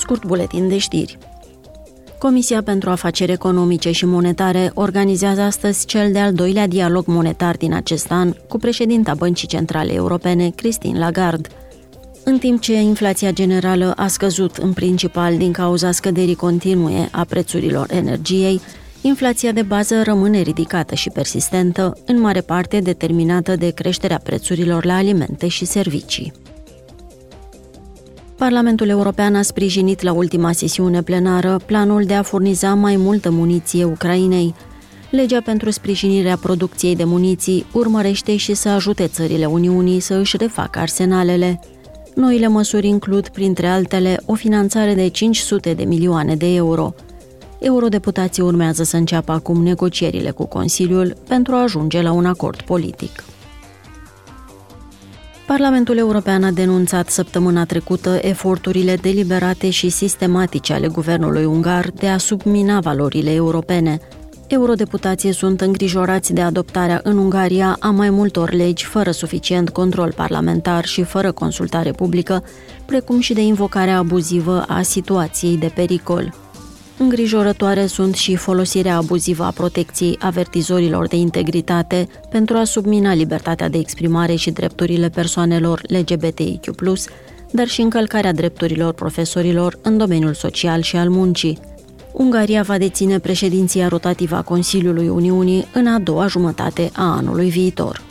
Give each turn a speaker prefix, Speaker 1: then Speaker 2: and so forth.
Speaker 1: Scurt buletin de știri. Comisia pentru Afaceri Economice și Monetare organizează astăzi cel de-al doilea dialog monetar din acest an cu președinta Băncii Centrale Europene, Christine Lagarde. În timp ce inflația generală a scăzut în principal din cauza scăderii continue a prețurilor energiei, inflația de bază rămâne ridicată și persistentă, în mare parte determinată de creșterea prețurilor la alimente și servicii. Parlamentul European a sprijinit la ultima sesiune plenară planul de a furniza mai multă muniție Ucrainei. Legea pentru sprijinirea producției de muniții urmărește și să ajute țările Uniunii să își refacă arsenalele. Noile măsuri includ, printre altele, o finanțare de 500 de milioane de euro. Eurodeputații urmează să înceapă acum negocierile cu Consiliul pentru a ajunge la un acord politic. Parlamentul European a denunțat săptămâna trecută eforturile deliberate și sistematice ale guvernului ungar de a submina valorile europene. Eurodeputații sunt îngrijorați de adoptarea în Ungaria a mai multor legi fără suficient control parlamentar și fără consultare publică, precum și de invocarea abuzivă a situației de pericol. Îngrijorătoare sunt și folosirea abuzivă a protecției avertizorilor de integritate pentru a submina libertatea de exprimare și drepturile persoanelor LGBTIQ+, dar și încălcarea drepturilor profesorilor în domeniul social și al muncii. Ungaria va deține președinția rotativă a Consiliului Uniunii în a doua jumătate a anului viitor.